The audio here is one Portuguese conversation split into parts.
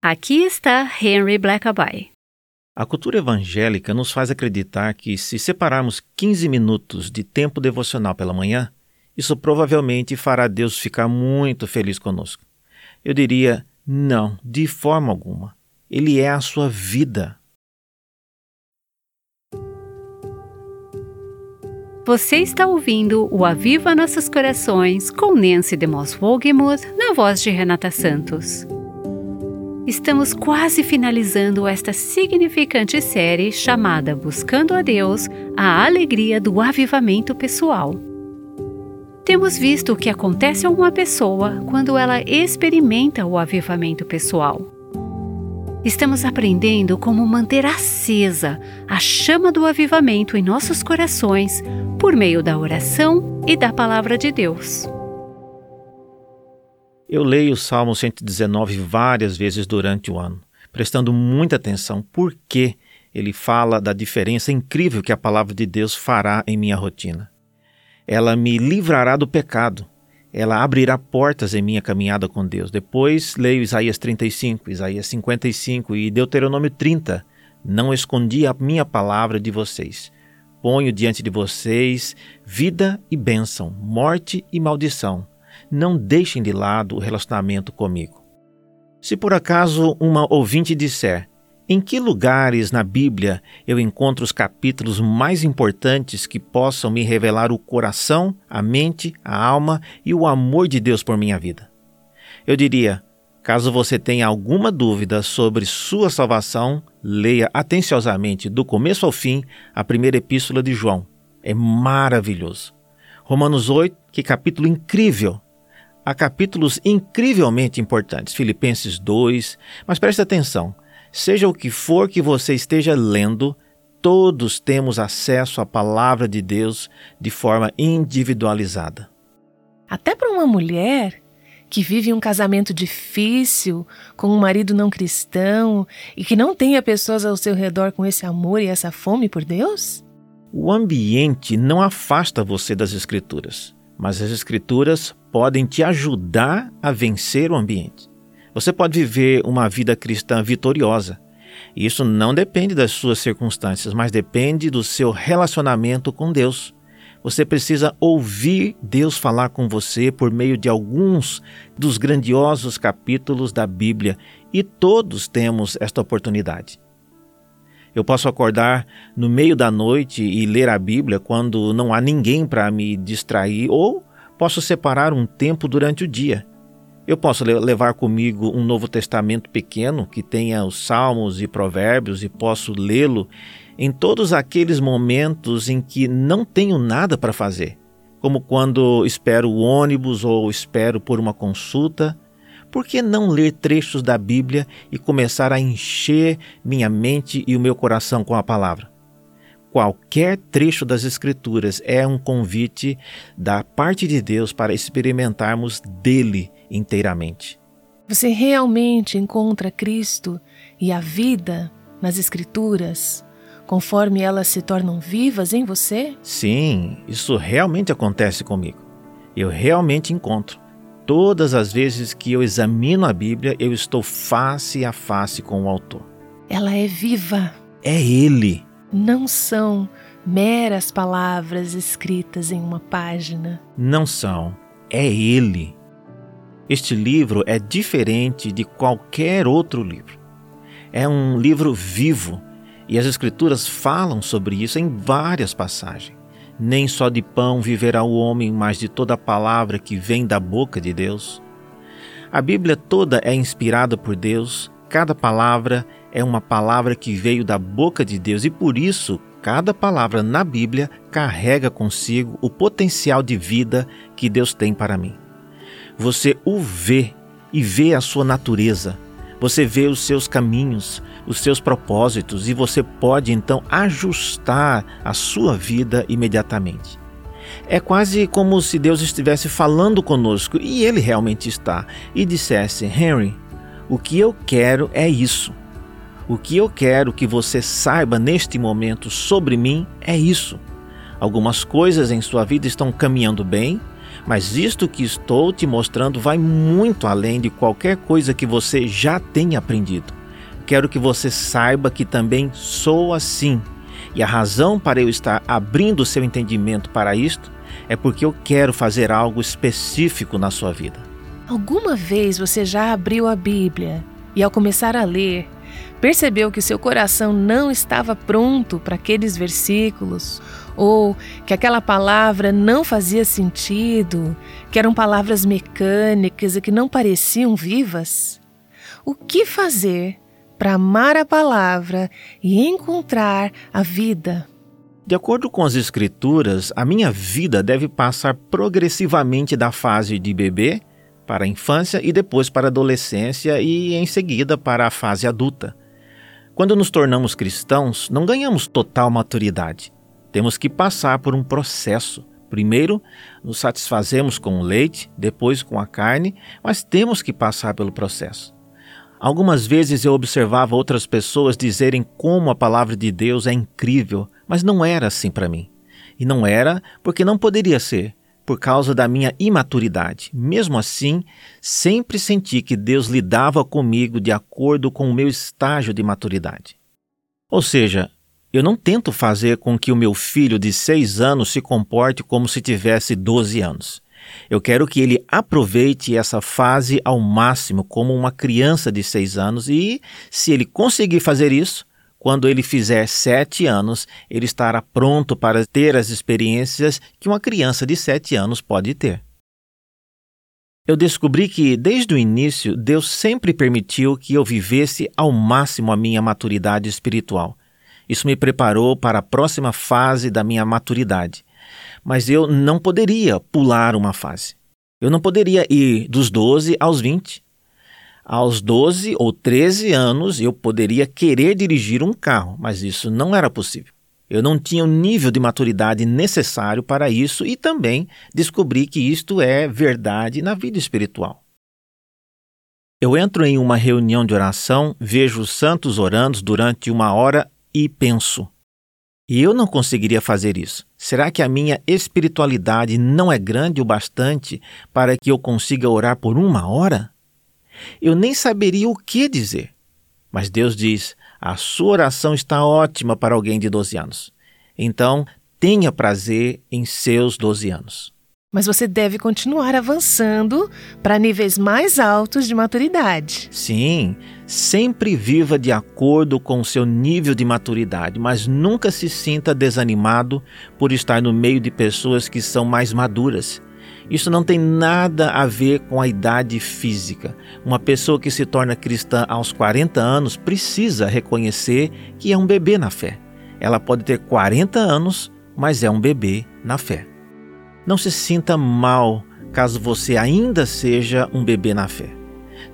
Aqui está Henry Blackaby. A cultura evangélica nos faz acreditar que, se separarmos 15 minutos de tempo devocional pela manhã, isso provavelmente fará Deus ficar muito feliz conosco. Eu diria: não, de forma alguma. Ele é a sua vida. Você está ouvindo o Aviva Nossos Corações com Nancy DeMoss Wogemuth na voz de Renata Santos. Estamos quase finalizando esta significante série chamada Buscando a Deus, a alegria do avivamento pessoal. Temos visto o que acontece a uma pessoa quando ela experimenta o avivamento pessoal. Estamos aprendendo como manter acesa a chama do avivamento em nossos corações por meio da oração e da palavra de Deus. Eu leio o Salmo 119 várias vezes durante o ano, prestando muita atenção porque ele fala da diferença incrível que a palavra de Deus fará em minha rotina. Ela me livrará do pecado, ela abrirá portas em minha caminhada com Deus. Depois leio Isaías 35, Isaías 55 e Deuteronômio 30. Não escondi a minha palavra de vocês. Ponho diante de vocês vida e bênção, morte e maldição não deixem de lado o relacionamento comigo. Se por acaso uma ouvinte disser, em que lugares na Bíblia eu encontro os capítulos mais importantes que possam me revelar o coração, a mente, a alma e o amor de Deus por minha vida? Eu diria: caso você tenha alguma dúvida sobre sua salvação, leia atenciosamente, do começo ao fim, a primeira epístola de João. É maravilhoso. Romanos 8, que capítulo incrível! Há capítulos incrivelmente importantes, Filipenses 2, mas preste atenção: seja o que for que você esteja lendo, todos temos acesso à palavra de Deus de forma individualizada. Até para uma mulher que vive um casamento difícil, com um marido não cristão e que não tenha pessoas ao seu redor com esse amor e essa fome por Deus? O ambiente não afasta você das Escrituras mas as Escrituras podem te ajudar a vencer o ambiente. Você pode viver uma vida cristã vitoriosa. Isso não depende das suas circunstâncias, mas depende do seu relacionamento com Deus. Você precisa ouvir Deus falar com você por meio de alguns dos grandiosos capítulos da Bíblia, e todos temos esta oportunidade. Eu posso acordar no meio da noite e ler a Bíblia quando não há ninguém para me distrair, ou posso separar um tempo durante o dia. Eu posso levar comigo um Novo Testamento pequeno que tenha os Salmos e Provérbios e posso lê-lo em todos aqueles momentos em que não tenho nada para fazer, como quando espero o ônibus ou espero por uma consulta por que não ler trechos da Bíblia e começar a encher minha mente e o meu coração com a palavra? Qualquer trecho das Escrituras é um convite da parte de Deus para experimentarmos dele inteiramente. Você realmente encontra Cristo e a vida nas Escrituras, conforme elas se tornam vivas em você? Sim, isso realmente acontece comigo. Eu realmente encontro. Todas as vezes que eu examino a Bíblia, eu estou face a face com o autor. Ela é viva. É ele. Não são meras palavras escritas em uma página. Não são. É ele. Este livro é diferente de qualquer outro livro. É um livro vivo e as Escrituras falam sobre isso em várias passagens. Nem só de pão viverá o homem, mas de toda palavra que vem da boca de Deus. A Bíblia toda é inspirada por Deus, cada palavra é uma palavra que veio da boca de Deus e por isso cada palavra na Bíblia carrega consigo o potencial de vida que Deus tem para mim. Você o vê e vê a sua natureza. Você vê os seus caminhos, os seus propósitos e você pode então ajustar a sua vida imediatamente. É quase como se Deus estivesse falando conosco e ele realmente está e dissesse: Henry, o que eu quero é isso. O que eu quero que você saiba neste momento sobre mim é isso. Algumas coisas em sua vida estão caminhando bem, Mas isto que estou te mostrando vai muito além de qualquer coisa que você já tenha aprendido. Quero que você saiba que também sou assim. E a razão para eu estar abrindo seu entendimento para isto é porque eu quero fazer algo específico na sua vida. Alguma vez você já abriu a Bíblia e, ao começar a ler, percebeu que seu coração não estava pronto para aqueles versículos, ou que aquela palavra não fazia sentido, que eram palavras mecânicas e que não pareciam vivas? O que fazer para amar a palavra e encontrar a vida? De acordo com as Escrituras, a minha vida deve passar progressivamente da fase de bebê para a infância e depois para a adolescência e em seguida para a fase adulta. Quando nos tornamos cristãos, não ganhamos total maturidade. Temos que passar por um processo. Primeiro, nos satisfazemos com o leite, depois com a carne, mas temos que passar pelo processo. Algumas vezes eu observava outras pessoas dizerem como a palavra de Deus é incrível, mas não era assim para mim. E não era porque não poderia ser, por causa da minha imaturidade. Mesmo assim, sempre senti que Deus lidava comigo de acordo com o meu estágio de maturidade. Ou seja, eu não tento fazer com que o meu filho de seis anos se comporte como se tivesse 12 anos. Eu quero que ele aproveite essa fase ao máximo como uma criança de seis anos e, se ele conseguir fazer isso, quando ele fizer sete anos, ele estará pronto para ter as experiências que uma criança de sete anos pode ter. Eu descobri que, desde o início, Deus sempre permitiu que eu vivesse ao máximo a minha maturidade espiritual. Isso me preparou para a próxima fase da minha maturidade. Mas eu não poderia pular uma fase. Eu não poderia ir dos 12 aos 20 aos 12 ou 13 anos eu poderia querer dirigir um carro, mas isso não era possível. Eu não tinha o nível de maturidade necessário para isso e também descobri que isto é verdade na vida espiritual. Eu entro em uma reunião de oração, vejo os santos orando durante uma hora e penso: e eu não conseguiria fazer isso. Será que a minha espiritualidade não é grande o bastante para que eu consiga orar por uma hora? eu nem saberia o que dizer. Mas Deus diz: a sua oração está ótima para alguém de 12 anos. Então, tenha prazer em seus 12 anos. Mas você deve continuar avançando para níveis mais altos de maturidade. Sim, sempre viva de acordo com o seu nível de maturidade, mas nunca se sinta desanimado por estar no meio de pessoas que são mais maduras. Isso não tem nada a ver com a idade física. Uma pessoa que se torna cristã aos 40 anos precisa reconhecer que é um bebê na fé. Ela pode ter 40 anos, mas é um bebê na fé. Não se sinta mal caso você ainda seja um bebê na fé.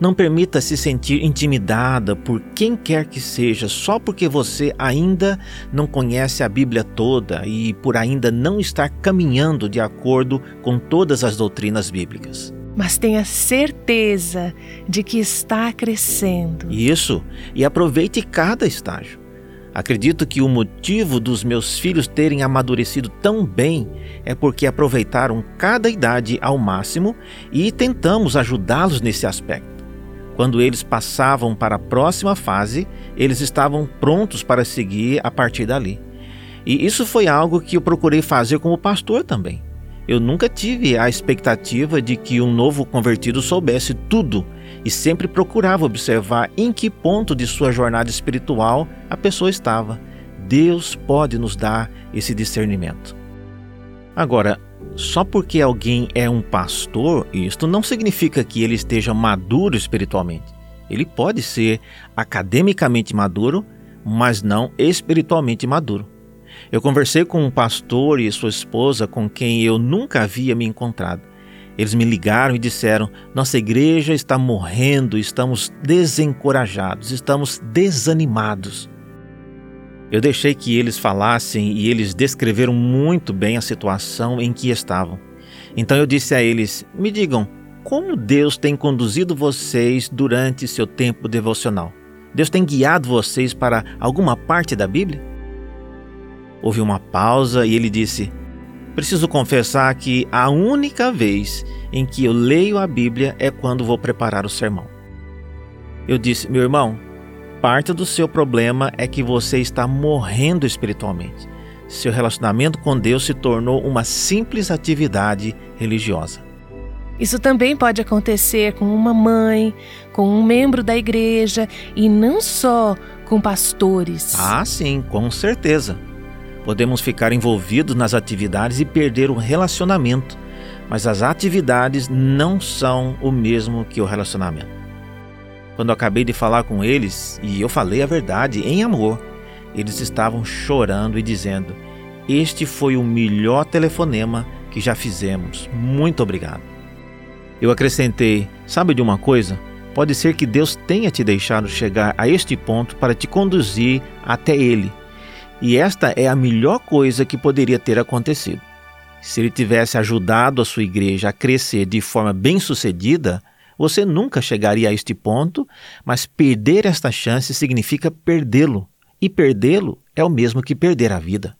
Não permita se sentir intimidada por quem quer que seja só porque você ainda não conhece a Bíblia toda e por ainda não estar caminhando de acordo com todas as doutrinas bíblicas. Mas tenha certeza de que está crescendo. Isso, e aproveite cada estágio. Acredito que o motivo dos meus filhos terem amadurecido tão bem é porque aproveitaram cada idade ao máximo e tentamos ajudá-los nesse aspecto. Quando eles passavam para a próxima fase, eles estavam prontos para seguir a partir dali. E isso foi algo que eu procurei fazer como pastor também. Eu nunca tive a expectativa de que um novo convertido soubesse tudo e sempre procurava observar em que ponto de sua jornada espiritual a pessoa estava. Deus pode nos dar esse discernimento. Agora, só porque alguém é um pastor, isto não significa que ele esteja maduro espiritualmente. Ele pode ser academicamente maduro, mas não espiritualmente maduro. Eu conversei com um pastor e sua esposa com quem eu nunca havia me encontrado. Eles me ligaram e disseram: Nossa igreja está morrendo, estamos desencorajados, estamos desanimados. Eu deixei que eles falassem e eles descreveram muito bem a situação em que estavam. Então eu disse a eles: Me digam, como Deus tem conduzido vocês durante seu tempo devocional? Deus tem guiado vocês para alguma parte da Bíblia? Houve uma pausa e ele disse: Preciso confessar que a única vez em que eu leio a Bíblia é quando vou preparar o sermão. Eu disse, meu irmão, parte do seu problema é que você está morrendo espiritualmente. Seu relacionamento com Deus se tornou uma simples atividade religiosa. Isso também pode acontecer com uma mãe, com um membro da igreja e não só com pastores. Ah, sim, com certeza. Podemos ficar envolvidos nas atividades e perder o relacionamento, mas as atividades não são o mesmo que o relacionamento. Quando acabei de falar com eles, e eu falei a verdade em amor, eles estavam chorando e dizendo: Este foi o melhor telefonema que já fizemos. Muito obrigado. Eu acrescentei: Sabe de uma coisa? Pode ser que Deus tenha te deixado chegar a este ponto para te conduzir até Ele e esta é a melhor coisa que poderia ter acontecido. Se ele tivesse ajudado a sua igreja a crescer de forma bem-sucedida, você nunca chegaria a este ponto, mas perder esta chance significa perdê-lo, e perdê-lo é o mesmo que perder a vida.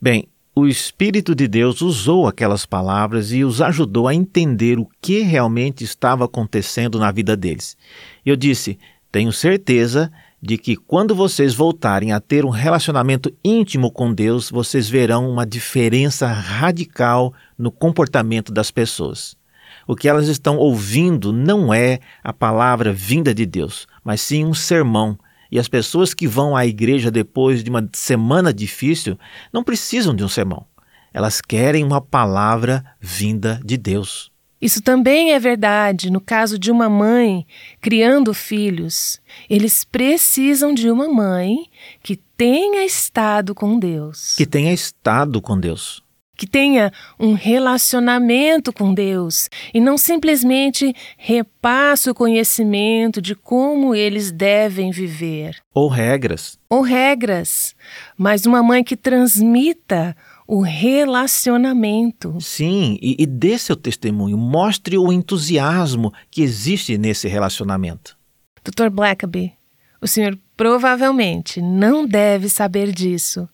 Bem, o Espírito de Deus usou aquelas palavras e os ajudou a entender o que realmente estava acontecendo na vida deles. Eu disse: Tenho certeza de que quando vocês voltarem a ter um relacionamento íntimo com Deus, vocês verão uma diferença radical no comportamento das pessoas. O que elas estão ouvindo não é a palavra vinda de Deus, mas sim um sermão. E as pessoas que vão à igreja depois de uma semana difícil não precisam de um sermão. Elas querem uma palavra vinda de Deus. Isso também é verdade no caso de uma mãe criando filhos. Eles precisam de uma mãe que tenha estado com Deus. Que tenha estado com Deus. Que tenha um relacionamento com Deus e não simplesmente repasse o conhecimento de como eles devem viver. Ou regras. Ou regras. Mas uma mãe que transmita o relacionamento. Sim, e, e dê seu testemunho, mostre o entusiasmo que existe nesse relacionamento. Dr. Blackaby, o senhor provavelmente não deve saber disso,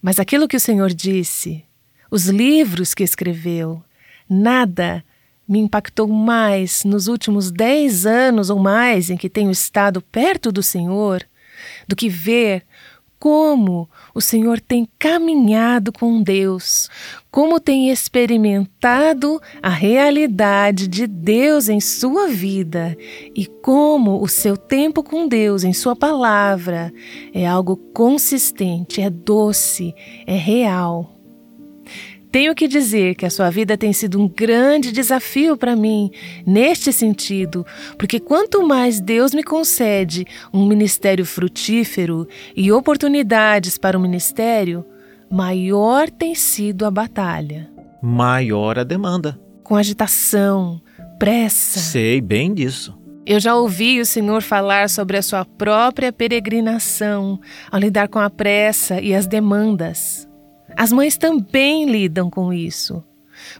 mas aquilo que o senhor disse, os livros que escreveu, nada me impactou mais nos últimos dez anos ou mais em que tenho estado perto do Senhor do que ver como o Senhor tem caminhado com Deus, como tem experimentado a realidade de Deus em sua vida e como o seu tempo com Deus em Sua palavra é algo consistente, é doce, é real. Tenho que dizer que a sua vida tem sido um grande desafio para mim, neste sentido, porque quanto mais Deus me concede um ministério frutífero e oportunidades para o ministério, maior tem sido a batalha. Maior a demanda. Com agitação, pressa. Sei bem disso. Eu já ouvi o Senhor falar sobre a sua própria peregrinação ao lidar com a pressa e as demandas. As mães também lidam com isso.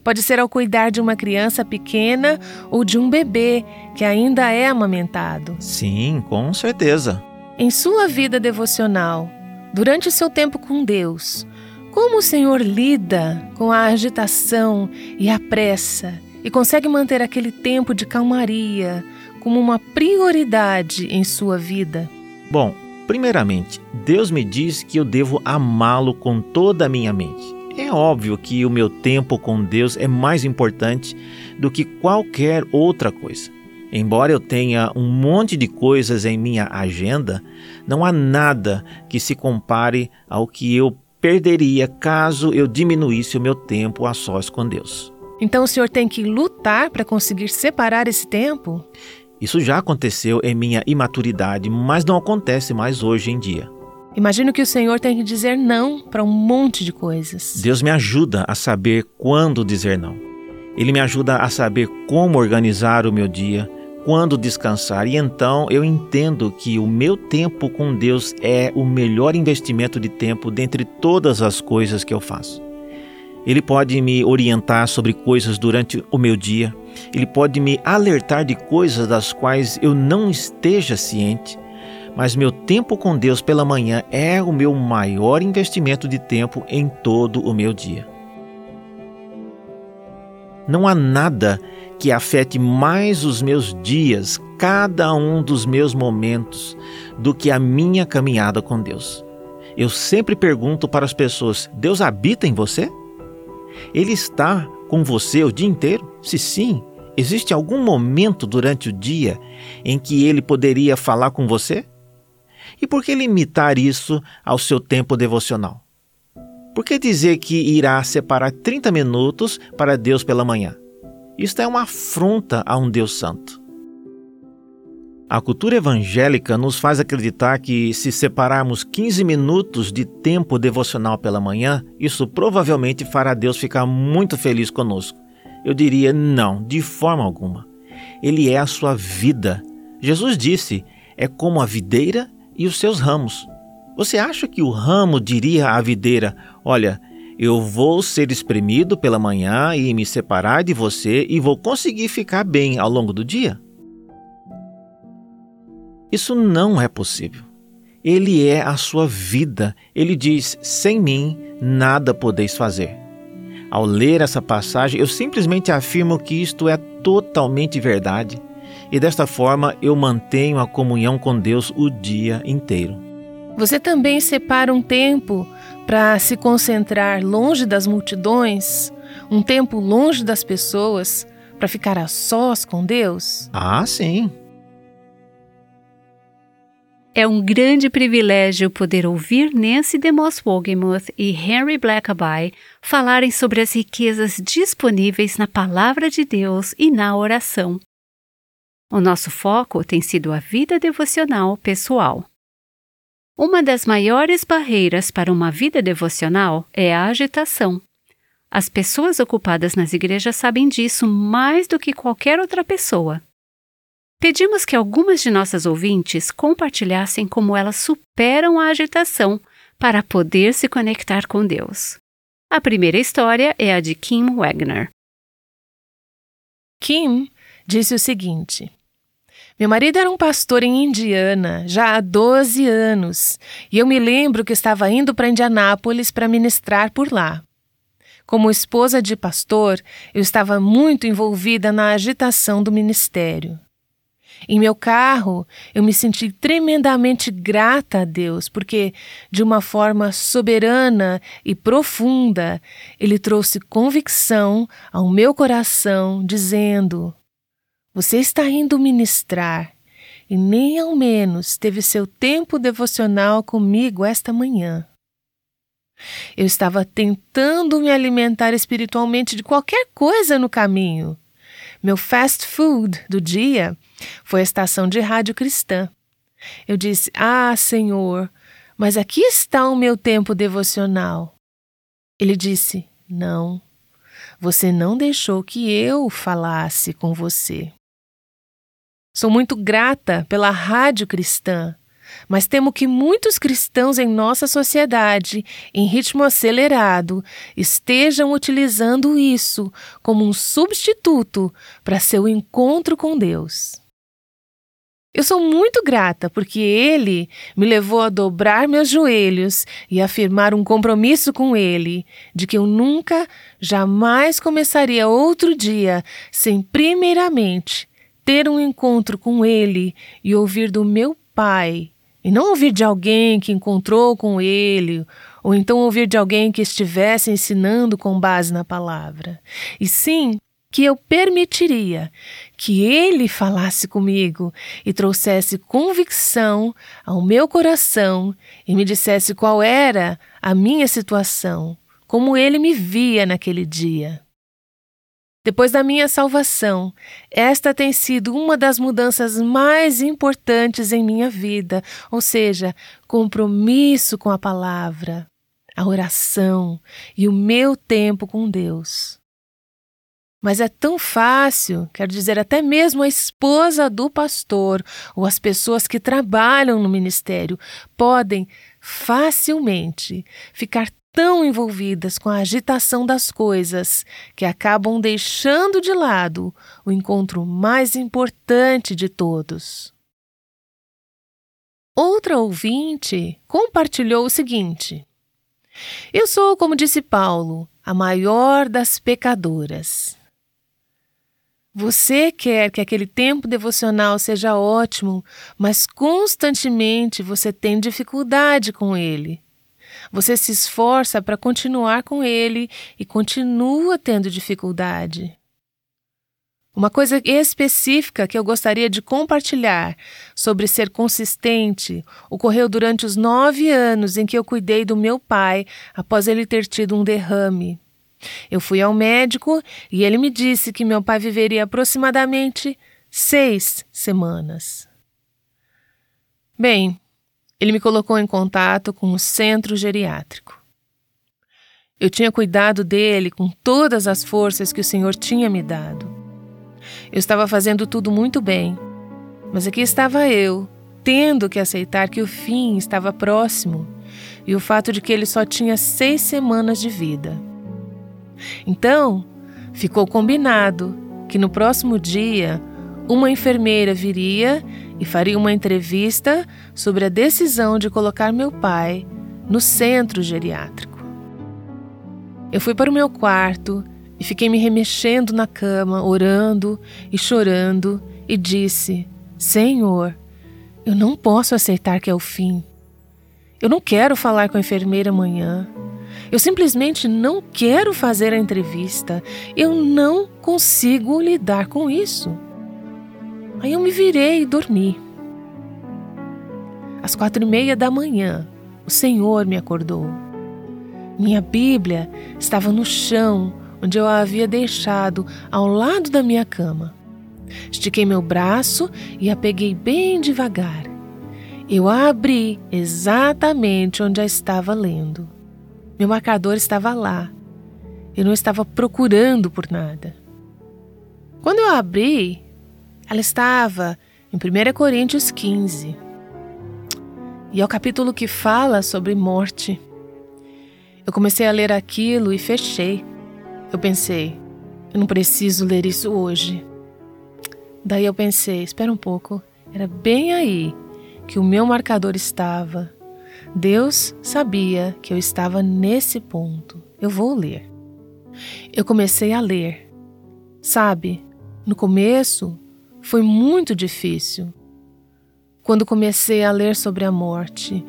Pode ser ao cuidar de uma criança pequena ou de um bebê que ainda é amamentado. Sim, com certeza. Em sua vida devocional, durante o seu tempo com Deus, como o Senhor lida com a agitação e a pressa e consegue manter aquele tempo de calmaria como uma prioridade em sua vida? Bom, Primeiramente, Deus me diz que eu devo amá-lo com toda a minha mente. É óbvio que o meu tempo com Deus é mais importante do que qualquer outra coisa. Embora eu tenha um monte de coisas em minha agenda, não há nada que se compare ao que eu perderia caso eu diminuísse o meu tempo a sós com Deus. Então o senhor tem que lutar para conseguir separar esse tempo? Isso já aconteceu em minha imaturidade, mas não acontece mais hoje em dia. Imagino que o Senhor tem que dizer não para um monte de coisas. Deus me ajuda a saber quando dizer não. Ele me ajuda a saber como organizar o meu dia, quando descansar, e então eu entendo que o meu tempo com Deus é o melhor investimento de tempo dentre todas as coisas que eu faço. Ele pode me orientar sobre coisas durante o meu dia. Ele pode me alertar de coisas das quais eu não esteja ciente. Mas meu tempo com Deus pela manhã é o meu maior investimento de tempo em todo o meu dia. Não há nada que afete mais os meus dias, cada um dos meus momentos, do que a minha caminhada com Deus. Eu sempre pergunto para as pessoas: Deus habita em você? Ele está com você o dia inteiro? Se sim, existe algum momento durante o dia em que ele poderia falar com você? E por que limitar isso ao seu tempo devocional? Por que dizer que irá separar 30 minutos para Deus pela manhã? Isto é uma afronta a um Deus Santo. A cultura evangélica nos faz acreditar que, se separarmos 15 minutos de tempo devocional pela manhã, isso provavelmente fará Deus ficar muito feliz conosco. Eu diria não, de forma alguma. Ele é a sua vida. Jesus disse: é como a videira e os seus ramos. Você acha que o ramo diria à videira: Olha, eu vou ser espremido pela manhã e me separar de você e vou conseguir ficar bem ao longo do dia? Isso não é possível. Ele é a sua vida. Ele diz: sem mim nada podeis fazer. Ao ler essa passagem, eu simplesmente afirmo que isto é totalmente verdade e desta forma eu mantenho a comunhão com Deus o dia inteiro. Você também separa um tempo para se concentrar longe das multidões, um tempo longe das pessoas, para ficar a sós com Deus? Ah, sim. É um grande privilégio poder ouvir Nancy DeMoss Wogemuth e Henry Blackaby falarem sobre as riquezas disponíveis na Palavra de Deus e na oração. O nosso foco tem sido a vida devocional pessoal. Uma das maiores barreiras para uma vida devocional é a agitação. As pessoas ocupadas nas igrejas sabem disso mais do que qualquer outra pessoa. Pedimos que algumas de nossas ouvintes compartilhassem como elas superam a agitação para poder se conectar com Deus. A primeira história é a de Kim Wagner. Kim disse o seguinte: Meu marido era um pastor em Indiana já há 12 anos e eu me lembro que estava indo para Indianápolis para ministrar por lá. Como esposa de pastor, eu estava muito envolvida na agitação do ministério. Em meu carro, eu me senti tremendamente grata a Deus, porque, de uma forma soberana e profunda, Ele trouxe convicção ao meu coração, dizendo: Você está indo ministrar e nem ao menos teve seu tempo devocional comigo esta manhã. Eu estava tentando me alimentar espiritualmente de qualquer coisa no caminho. Meu fast food do dia foi a estação de rádio cristã. Eu disse: Ah, Senhor, mas aqui está o meu tempo devocional. Ele disse: Não, você não deixou que eu falasse com você. Sou muito grata pela rádio cristã, mas temo que muitos cristãos em nossa sociedade, em ritmo acelerado, estejam utilizando isso como um substituto para seu encontro com Deus. Eu sou muito grata porque ele me levou a dobrar meus joelhos e afirmar um compromisso com ele de que eu nunca, jamais começaria outro dia sem, primeiramente, ter um encontro com ele e ouvir do meu pai, e não ouvir de alguém que encontrou com ele, ou então ouvir de alguém que estivesse ensinando com base na palavra, e sim que eu permitiria que ele falasse comigo e trouxesse convicção ao meu coração e me dissesse qual era a minha situação, como ele me via naquele dia. Depois da minha salvação, esta tem sido uma das mudanças mais importantes em minha vida, ou seja, compromisso com a palavra, a oração e o meu tempo com Deus. Mas é tão fácil, quero dizer, até mesmo a esposa do pastor ou as pessoas que trabalham no ministério podem facilmente ficar tão envolvidas com a agitação das coisas que acabam deixando de lado o encontro mais importante de todos. Outra ouvinte compartilhou o seguinte: Eu sou, como disse Paulo, a maior das pecadoras. Você quer que aquele tempo devocional seja ótimo, mas constantemente você tem dificuldade com ele. Você se esforça para continuar com ele e continua tendo dificuldade. Uma coisa específica que eu gostaria de compartilhar sobre ser consistente ocorreu durante os nove anos em que eu cuidei do meu pai após ele ter tido um derrame. Eu fui ao médico e ele me disse que meu pai viveria aproximadamente seis semanas. Bem, ele me colocou em contato com o centro geriátrico. Eu tinha cuidado dele com todas as forças que o Senhor tinha me dado. Eu estava fazendo tudo muito bem, mas aqui estava eu, tendo que aceitar que o fim estava próximo e o fato de que ele só tinha seis semanas de vida. Então, ficou combinado que no próximo dia uma enfermeira viria e faria uma entrevista sobre a decisão de colocar meu pai no centro geriátrico. Eu fui para o meu quarto e fiquei me remexendo na cama, orando e chorando, e disse: Senhor, eu não posso aceitar que é o fim. Eu não quero falar com a enfermeira amanhã. Eu simplesmente não quero fazer a entrevista. Eu não consigo lidar com isso. Aí eu me virei e dormi. Às quatro e meia da manhã, o Senhor me acordou. Minha Bíblia estava no chão, onde eu a havia deixado, ao lado da minha cama. Estiquei meu braço e a peguei bem devagar. Eu a abri exatamente onde a estava lendo. Meu marcador estava lá. Eu não estava procurando por nada. Quando eu abri, ela estava em 1 Coríntios 15. E é o capítulo que fala sobre morte. Eu comecei a ler aquilo e fechei. Eu pensei, eu não preciso ler isso hoje. Daí eu pensei, espera um pouco, era bem aí que o meu marcador estava. Deus sabia que eu estava nesse ponto. Eu vou ler. Eu comecei a ler. Sabe, no começo foi muito difícil. Quando comecei a ler sobre a morte,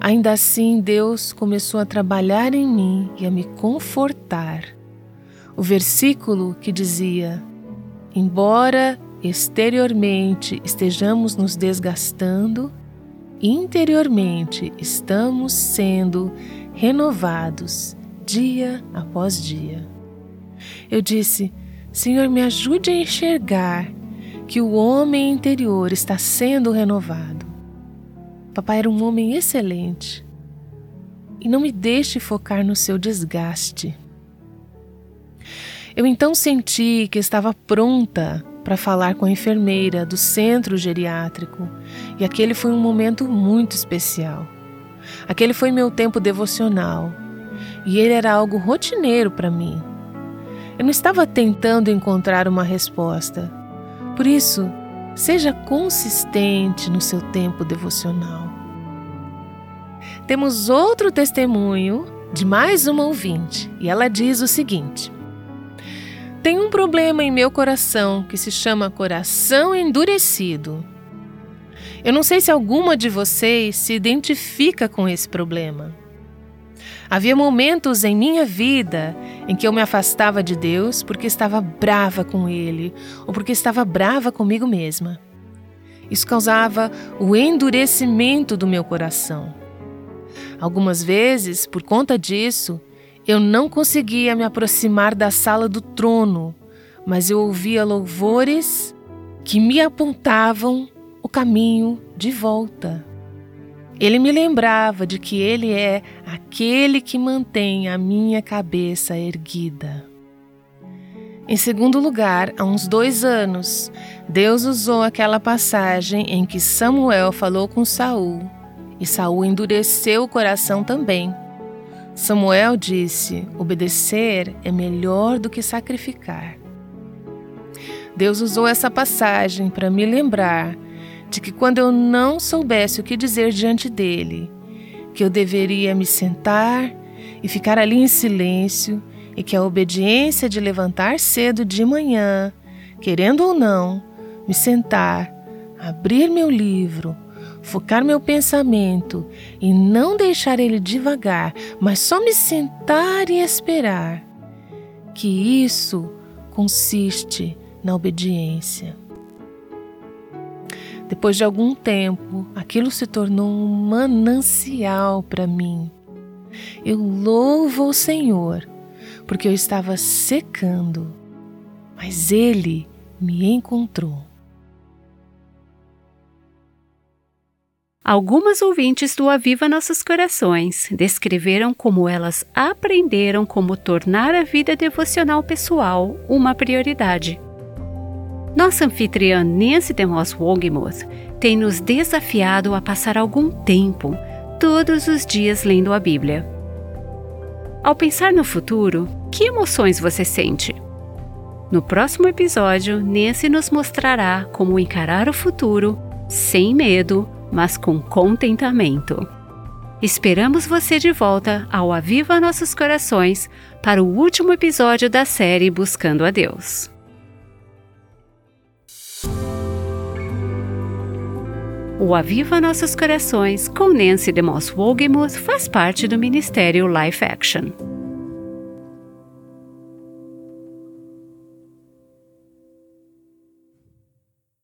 ainda assim Deus começou a trabalhar em mim e a me confortar. O versículo que dizia: Embora exteriormente estejamos nos desgastando, interiormente estamos sendo renovados dia após dia. Eu disse: Senhor, me ajude a enxergar que o homem interior está sendo renovado. Papai era um homem excelente. E não me deixe focar no seu desgaste. Eu então senti que estava pronta para falar com a enfermeira do centro geriátrico, e aquele foi um momento muito especial. Aquele foi meu tempo devocional, e ele era algo rotineiro para mim. Eu não estava tentando encontrar uma resposta. Por isso, seja consistente no seu tempo devocional. Temos outro testemunho de mais uma ouvinte, e ela diz o seguinte: tem um problema em meu coração que se chama coração endurecido. Eu não sei se alguma de vocês se identifica com esse problema. Havia momentos em minha vida em que eu me afastava de Deus porque estava brava com Ele ou porque estava brava comigo mesma. Isso causava o endurecimento do meu coração. Algumas vezes, por conta disso, eu não conseguia me aproximar da sala do trono, mas eu ouvia louvores que me apontavam o caminho de volta. Ele me lembrava de que Ele é aquele que mantém a minha cabeça erguida. Em segundo lugar, há uns dois anos, Deus usou aquela passagem em que Samuel falou com Saul, e Saul endureceu o coração também. Samuel disse: obedecer é melhor do que sacrificar. Deus usou essa passagem para me lembrar de que quando eu não soubesse o que dizer diante dele, que eu deveria me sentar e ficar ali em silêncio e que a obediência de levantar cedo de manhã, querendo ou não, me sentar, abrir meu livro, focar meu pensamento e não deixar ele devagar, mas só me sentar e esperar, que isso consiste na obediência. Depois de algum tempo, aquilo se tornou um manancial para mim. Eu louvo o Senhor, porque eu estava secando, mas Ele me encontrou. Algumas ouvintes do Aviva Nossos Corações descreveram como elas aprenderam como tornar a vida devocional pessoal uma prioridade. Nossa anfitriã Nancy DeMoss Wogemuth tem nos desafiado a passar algum tempo, todos os dias, lendo a Bíblia. Ao pensar no futuro, que emoções você sente? No próximo episódio, Nancy nos mostrará como encarar o futuro sem medo mas com contentamento. Esperamos você de volta ao Aviva Nossos Corações para o último episódio da série Buscando a Deus. O Aviva Nossos Corações com Nancy DeMoss Wogemuth faz parte do Ministério Life Action.